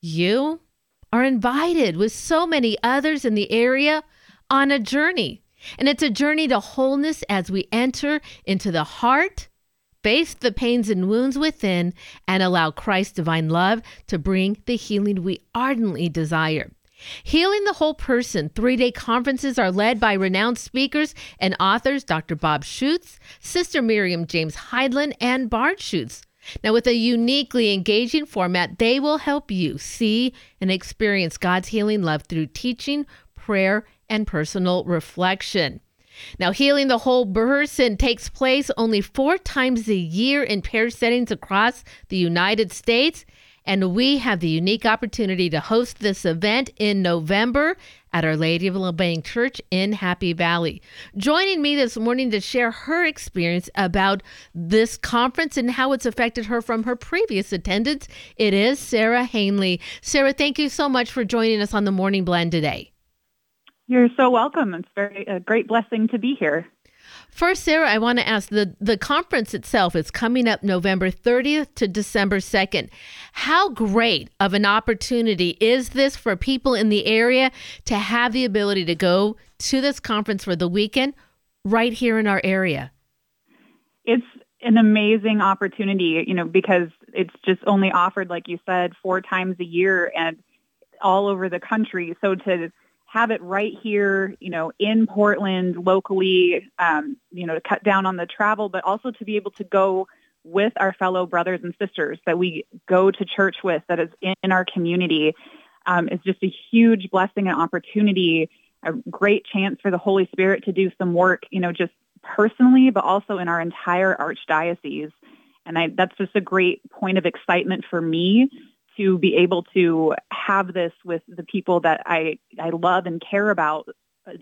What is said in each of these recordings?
you are invited with so many others in the area on a journey. And it's a journey to wholeness as we enter into the heart, face the pains and wounds within, and allow Christ's divine love to bring the healing we ardently desire. Healing the Whole Person three day conferences are led by renowned speakers and authors Dr. Bob Schuchts, Sister Miriam James Heidland, and Bart Schuchts. Now, with a uniquely engaging format, they will help you see and experience God's healing love through teaching, prayer, and personal reflection. Now, healing the whole person takes place only four times a year in pair settings across the United States. And we have the unique opportunity to host this event in November at Our Lady of La Vang Church in Happy Valley. Joining me this morning to share her experience about this conference and how it's affected her from her previous attendance, it is Sara Hainley. Sarah, thank you so much for joining us on the Morning Blend today. You're so welcome. It's very a great blessing to be here. First, Sarah, I want to ask the the conference itself is coming up November 30th to December 2nd. How great of an opportunity is this for people in the area to have the ability to go to this conference for the weekend right here in our area? It's an amazing opportunity, you know, because it's just only offered like you said 4 times a year and all over the country. So to have it right here, you know, in Portland locally, um, you know, to cut down on the travel, but also to be able to go with our fellow brothers and sisters that we go to church with, that is in our community, um, is just a huge blessing and opportunity, a great chance for the Holy Spirit to do some work, you know, just personally, but also in our entire archdiocese. And I, that's just a great point of excitement for me to be able to have this with the people that I, I love and care about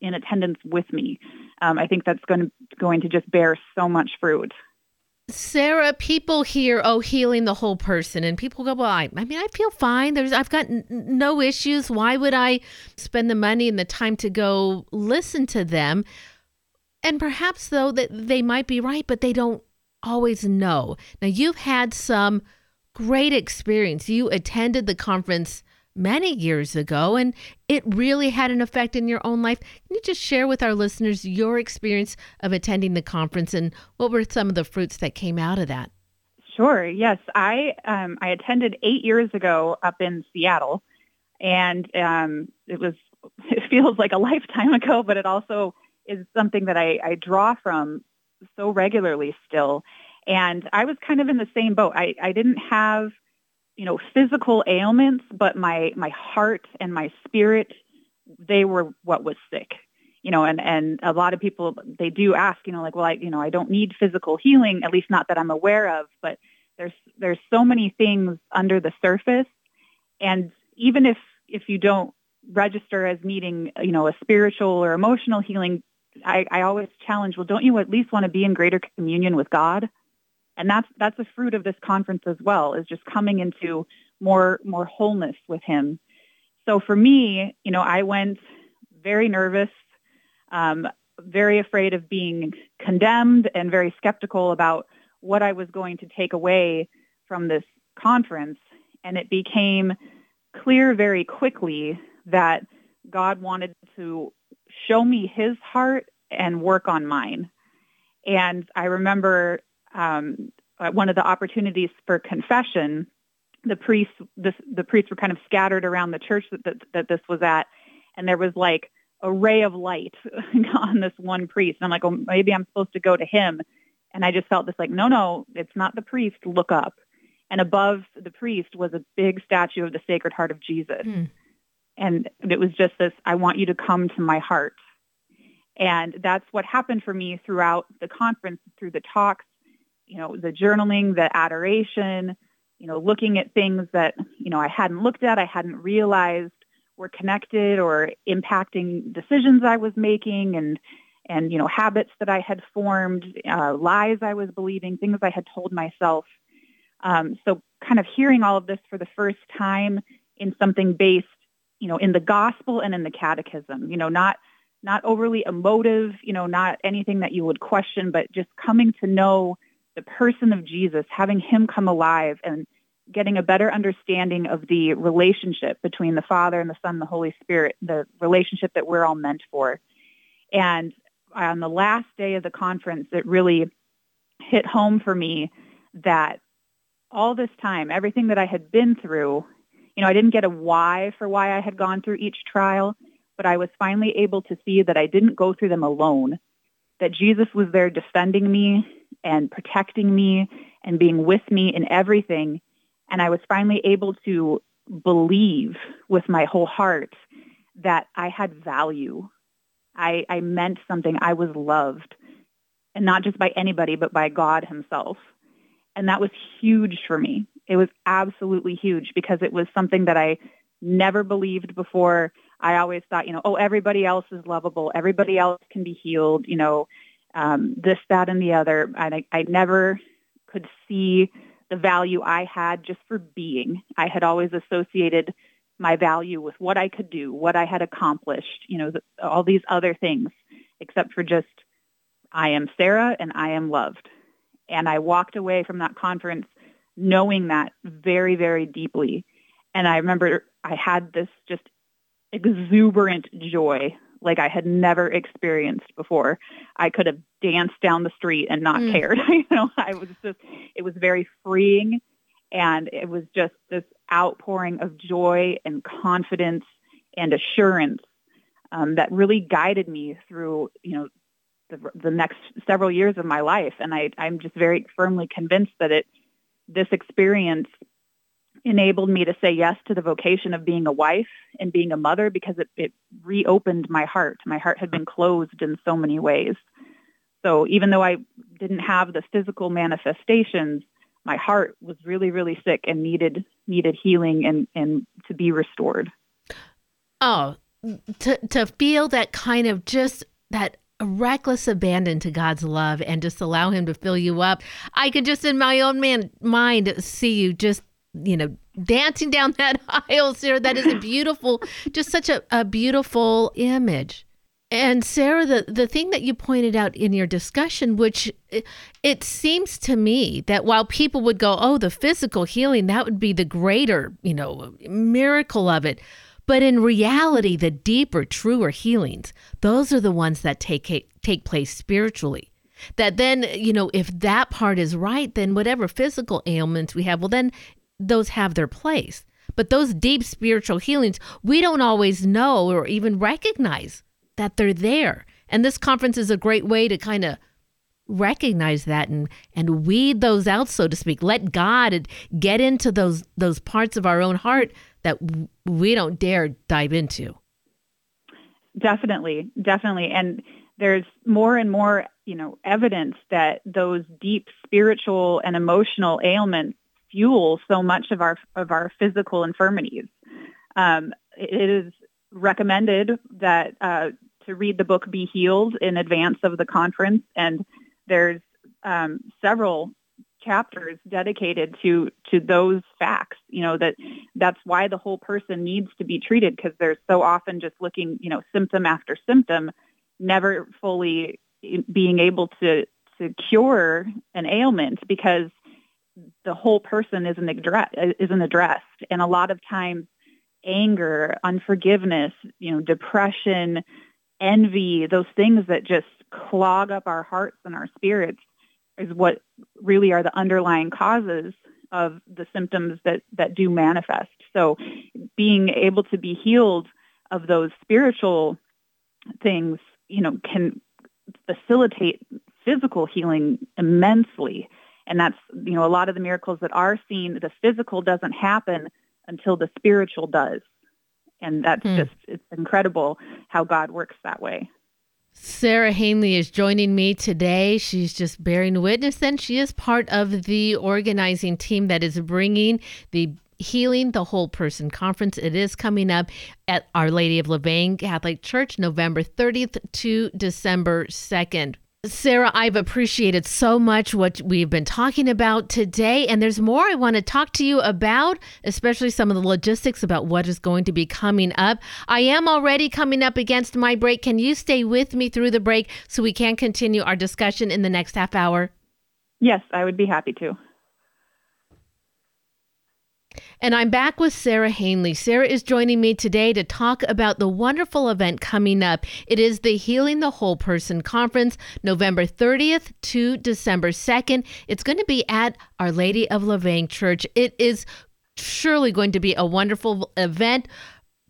in attendance with me. Um, I think that's going to, going to just bear so much fruit. Sarah, people hear, oh, healing the whole person, and people go, well, I, I mean, I feel fine. There's, I've got n- no issues. Why would I spend the money and the time to go listen to them? And perhaps, though, that they might be right, but they don't always know. Now, you've had some great experience. You attended the conference many years ago and it really had an effect in your own life. Can you just share with our listeners your experience of attending the conference and what were some of the fruits that came out of that? Sure. Yes, I um, I attended eight years ago up in Seattle, and um, it was it feels like a lifetime ago, but it also is something that I, I draw from so regularly still. And I was kind of in the same boat. I, I didn't have, you know, physical ailments, but my, my heart and my spirit, they were what was sick. You know, and, and a lot of people, they do ask, you know, like, well, I, you know, I don't need physical healing, at least not that I'm aware of, but there's, there's so many things under the surface. And even if, if you don't register as needing, you know, a spiritual or emotional healing, I, I always challenge, well, don't you at least want to be in greater communion with God? And that's that's a fruit of this conference as well is just coming into more more wholeness with him. So for me you know i went very nervous um, very afraid of being condemned and very skeptical about what i was going to take away from this conference. And it became clear very quickly that god wanted to show me his heart and work on mine. And i remember um, uh, one of the opportunities for confession, the priests, this, the priests were kind of scattered around the church that, that, that this was at, and there was like a ray of light on this one priest. And I'm like, oh, maybe I'm supposed to go to him. And I just felt this like, no, no, it's not the priest. Look up. And above the priest was a big statue of the Sacred Heart of Jesus. Mm. And it was just this, I want you to come to my heart. And that's what happened for me throughout the conference, through the talks, you know, the journaling, the adoration, you know, looking at things that, you know, I hadn't looked at, I hadn't realized were connected or impacting decisions I was making and, and, you know, habits that I had formed, uh, lies I was believing, things I had told myself. Um, so kind of hearing all of this for the first time in something based, you know, in the gospel and in the catechism, you know, not, not overly emotive, you know, not anything that you would question, but just coming to know the person of Jesus, having him come alive and getting a better understanding of the relationship between the Father and the Son and the Holy Spirit, the relationship that we're all meant for. And on the last day of the conference, it really hit home for me that all this time, everything that I had been through, you know, I didn't get a why for why I had gone through each trial, but I was finally able to see that I didn't go through them alone, that Jesus was there defending me and protecting me and being with me in everything. And I was finally able to believe with my whole heart that I had value. I, I meant something. I was loved. And not just by anybody, but by God himself. And that was huge for me. It was absolutely huge because it was something that I never believed before. I always thought, you know, oh, everybody else is lovable. Everybody else can be healed, you know, um, this, that, and the other. And I, I never could see the value I had just for being. I had always associated my value with what I could do, what I had accomplished, you know, the, all these other things, except for just I am Sarah and I am loved. And I walked away from that conference knowing that very, very deeply. And I remember I had this just exuberant joy like I had never experienced before. I could have danced down the street and not mm. cared. you know, I was just, it was very freeing. And it was just this outpouring of joy and confidence and assurance um, that really guided me through, you know, the, the next several years of my life. And I, I'm just very firmly convinced that it, this experience enabled me to say yes to the vocation of being a wife and being a mother because it, it reopened my heart. My heart had been closed in so many ways. So even though I didn't have the physical manifestations, my heart was really, really sick and needed needed healing and, and to be restored. Oh, to to feel that kind of just that reckless abandon to God's love and just allow him to fill you up. I could just in my own man mind see you just you know, dancing down that aisle, Sarah. That is a beautiful, just such a, a beautiful image. And Sarah, the, the thing that you pointed out in your discussion, which it, it seems to me that while people would go, oh, the physical healing, that would be the greater, you know, miracle of it. But in reality, the deeper, truer healings, those are the ones that take take place spiritually. That then, you know, if that part is right, then whatever physical ailments we have, well, then those have their place. But those deep spiritual healings, we don't always know or even recognize that they're there. And this conference is a great way to kind of recognize that and and weed those out so to speak let god get into those those parts of our own heart that we don't dare dive into definitely definitely and there's more and more you know evidence that those deep spiritual and emotional ailments fuel so much of our of our physical infirmities. Um, it is recommended that uh, to read the book "Be Healed" in advance of the conference, and there's um, several chapters dedicated to to those facts. You know that that's why the whole person needs to be treated because they're so often just looking, you know, symptom after symptom, never fully being able to to cure an ailment because the whole person isn't, address, isn't addressed. And a lot of times anger, unforgiveness, you know, depression, envy, those things that just clog up our hearts and our spirits is what really are the underlying causes of the symptoms that, that do manifest. So being able to be healed of those spiritual things, you know, can facilitate physical healing immensely. And that's, you know, a lot of the miracles that are seen, the physical doesn't happen until the spiritual does. And that's hmm. just, it's incredible how God works that way. Sara Hainley is joining me today. She's just bearing witness, and she is part of the organizing team that is bringing the Healing the Whole Person Conference. It is coming up at Our Lady of La Vang Catholic Church, November 30th to December 2nd. Sarah, I've appreciated so much what we've been talking about today. And there's more I want to talk to you about, especially some of the logistics about what is going to be coming up. I am already coming up against my break. Can you stay with me through the break so we can continue our discussion in the next half hour? Yes, I would be happy to. And I'm back with Sara Hainley. Sarah is joining me today to talk about the wonderful event coming up. It is the Healing the Whole Person Conference, November 30th to December 2nd. It's going to be at Our Lady of La Vang Church. It is surely going to be a wonderful event.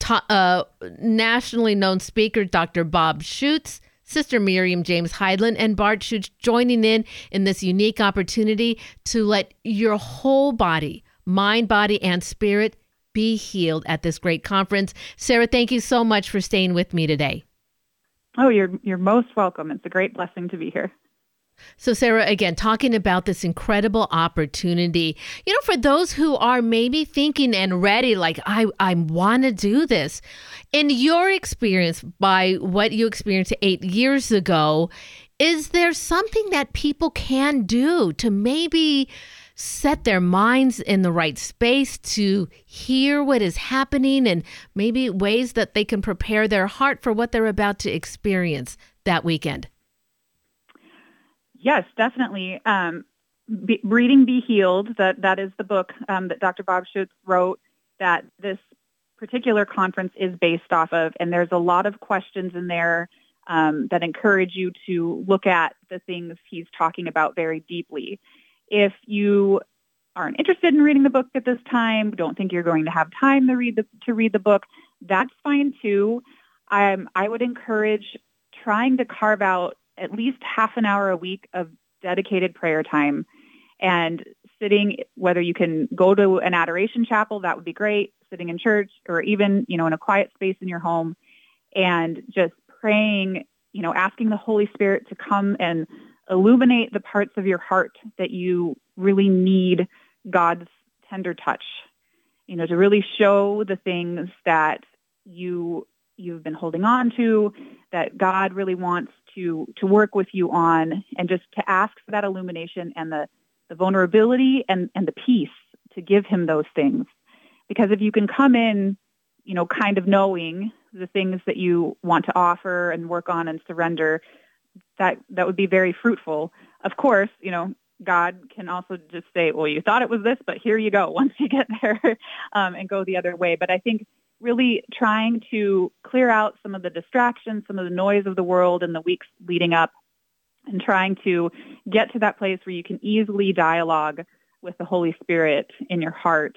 Ta- uh, nationally known speaker Dr. Bob Schuchts. Sister Miriam James Heidland, and Bart Schuchts joining in in this unique opportunity to let your whole body mind, body, and spirit be healed at this great conference. Sarah, thank you so much for staying with me today. Oh, you're you're most welcome. It's a great blessing to be here. So, Sarah, again, talking about this incredible opportunity, you know, for those who are maybe thinking and ready, like, I, I want to do this. In your experience, by what you experienced eight years ago, is there something that people can do to maybe set their minds in the right space to hear what is happening and maybe ways that they can prepare their heart for what they're about to experience that weekend? Yes, definitely. Um, be, reading Be Healed, that, that is the book um, that Dr. Bob Schuchts wrote that this particular conference is based off of. And there's a lot of questions in there um, that encourage you to look at the things he's talking about very deeply. If you aren't interested in reading the book at this time, don't think you're going to have time to read the to read the book, that's fine too. Um, I would encourage trying to carve out at least half an hour a week of dedicated prayer time and sitting whether you can go to an adoration chapel that would be great sitting in church or even you know in a quiet space in your home and just praying you know asking the holy spirit to come and illuminate the parts of your heart that you really need God's tender touch. You know, to really show the things that you you've been holding on to that God really wants to to work with you on and just to ask for that illumination and the the vulnerability and and the peace to give him those things. Because if you can come in, you know, kind of knowing the things that you want to offer and work on and surrender, that that would be very fruitful. Of course, you know, God can also just say, well, you thought it was this, but here you go once you get there um, and go the other way. But I think really trying to clear out some of the distractions, some of the noise of the world in the weeks leading up and trying to get to that place where you can easily dialogue with the Holy Spirit in your heart,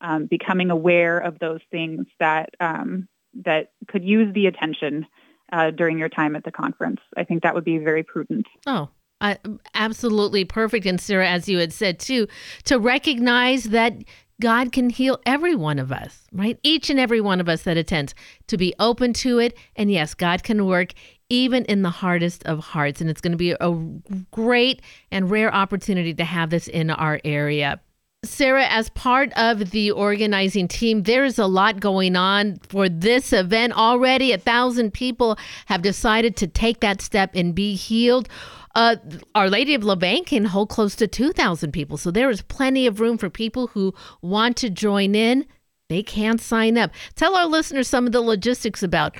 um, becoming aware of those things that um, that could use the attention uh, during your time at the conference. I think that would be very prudent. Oh, uh, absolutely perfect. And Sarah, as you had said too, to recognize that God can heal every one of us, right? Each and every one of us that attends, to be open to it. And yes, God can work even in the hardest of hearts. And it's going to be a great and rare opportunity to have this in our area. Sarah, as part of the organizing team, there is a lot going on for this event already. A thousand people have decided to take that step and be healed. Uh, Our Lady of La Vang can hold close to 2,000 people. So there is plenty of room for people who want to join in. They can sign up. Tell our listeners some of the logistics about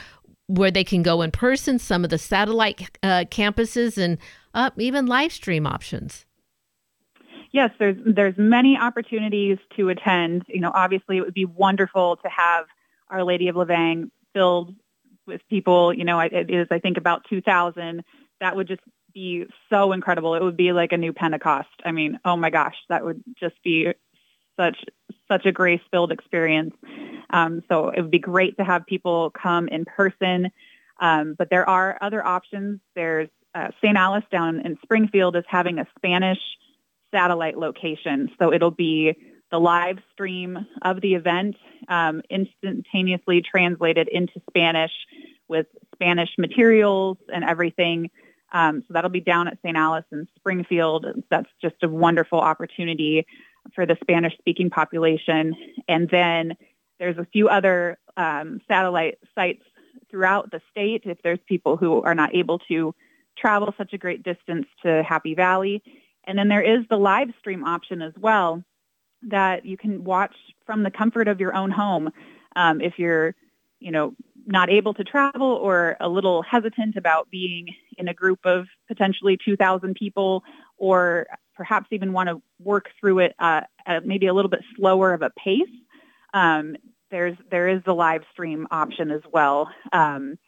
where they can go in person, some of the satellite uh, campuses, and uh, even live stream options. Yes, there's there's many opportunities to attend. You know, obviously it would be wonderful to have Our Lady of La Vang filled with people. You know, it is I think about 2,000. That would just be so incredible. It would be like a new Pentecost. I mean, oh my gosh, that would just be such such a grace filled experience. Um, so it would be great to have people come in person. Um, but there are other options. There's uh, St. Alice down in Springfield is having a Spanish satellite location. So it'll be the live stream of the event um, instantaneously translated into Spanish with Spanish materials and everything. Um, so that'll be down at St. Alice in Springfield. That's just a wonderful opportunity for the Spanish speaking population. And then there's a few other um, satellite sites throughout the state if there's people who are not able to travel such a great distance to Happy Valley. And then there is the live stream option as well that you can watch from the comfort of your own home. Um, if you're, you know, not able to travel or a little hesitant about being in a group of potentially 2,000 people or perhaps even want to work through it uh, uh, maybe a little bit slower of a pace, um, there's there is the live stream option as well. Um,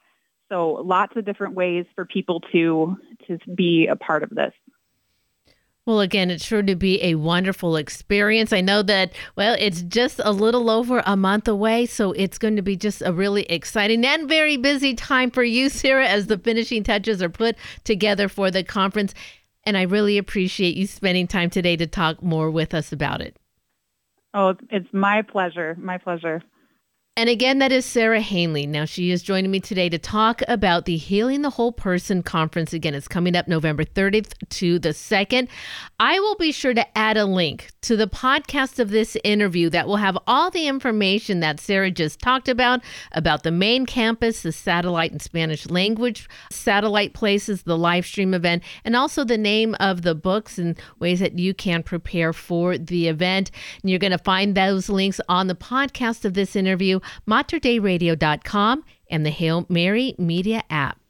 so lots of different ways for people to to be a part of this. Well, again, it's sure to be a wonderful experience. I know that, well, it's just a little over a month away, so it's going to be just a really exciting and very busy time for you, Sarah, as the finishing touches are put together for the conference. And I really appreciate you spending time today to talk more with us about it. Oh, it's my pleasure. My pleasure. And again, that is Sara Hainley. Now, she is joining me today to talk about the Healing the Whole Person conference. Again, it's coming up November 30th to the 2nd. I will be sure to add a link to the podcast of this interview that will have all the information that Sarah just talked about about the main campus, the satellite and Spanish language satellite places, the live stream event, and also the name of the books and ways that you can prepare for the event. And you're going to find those links on the podcast of this interview materdeiradio.com and the Hail Mary Media app.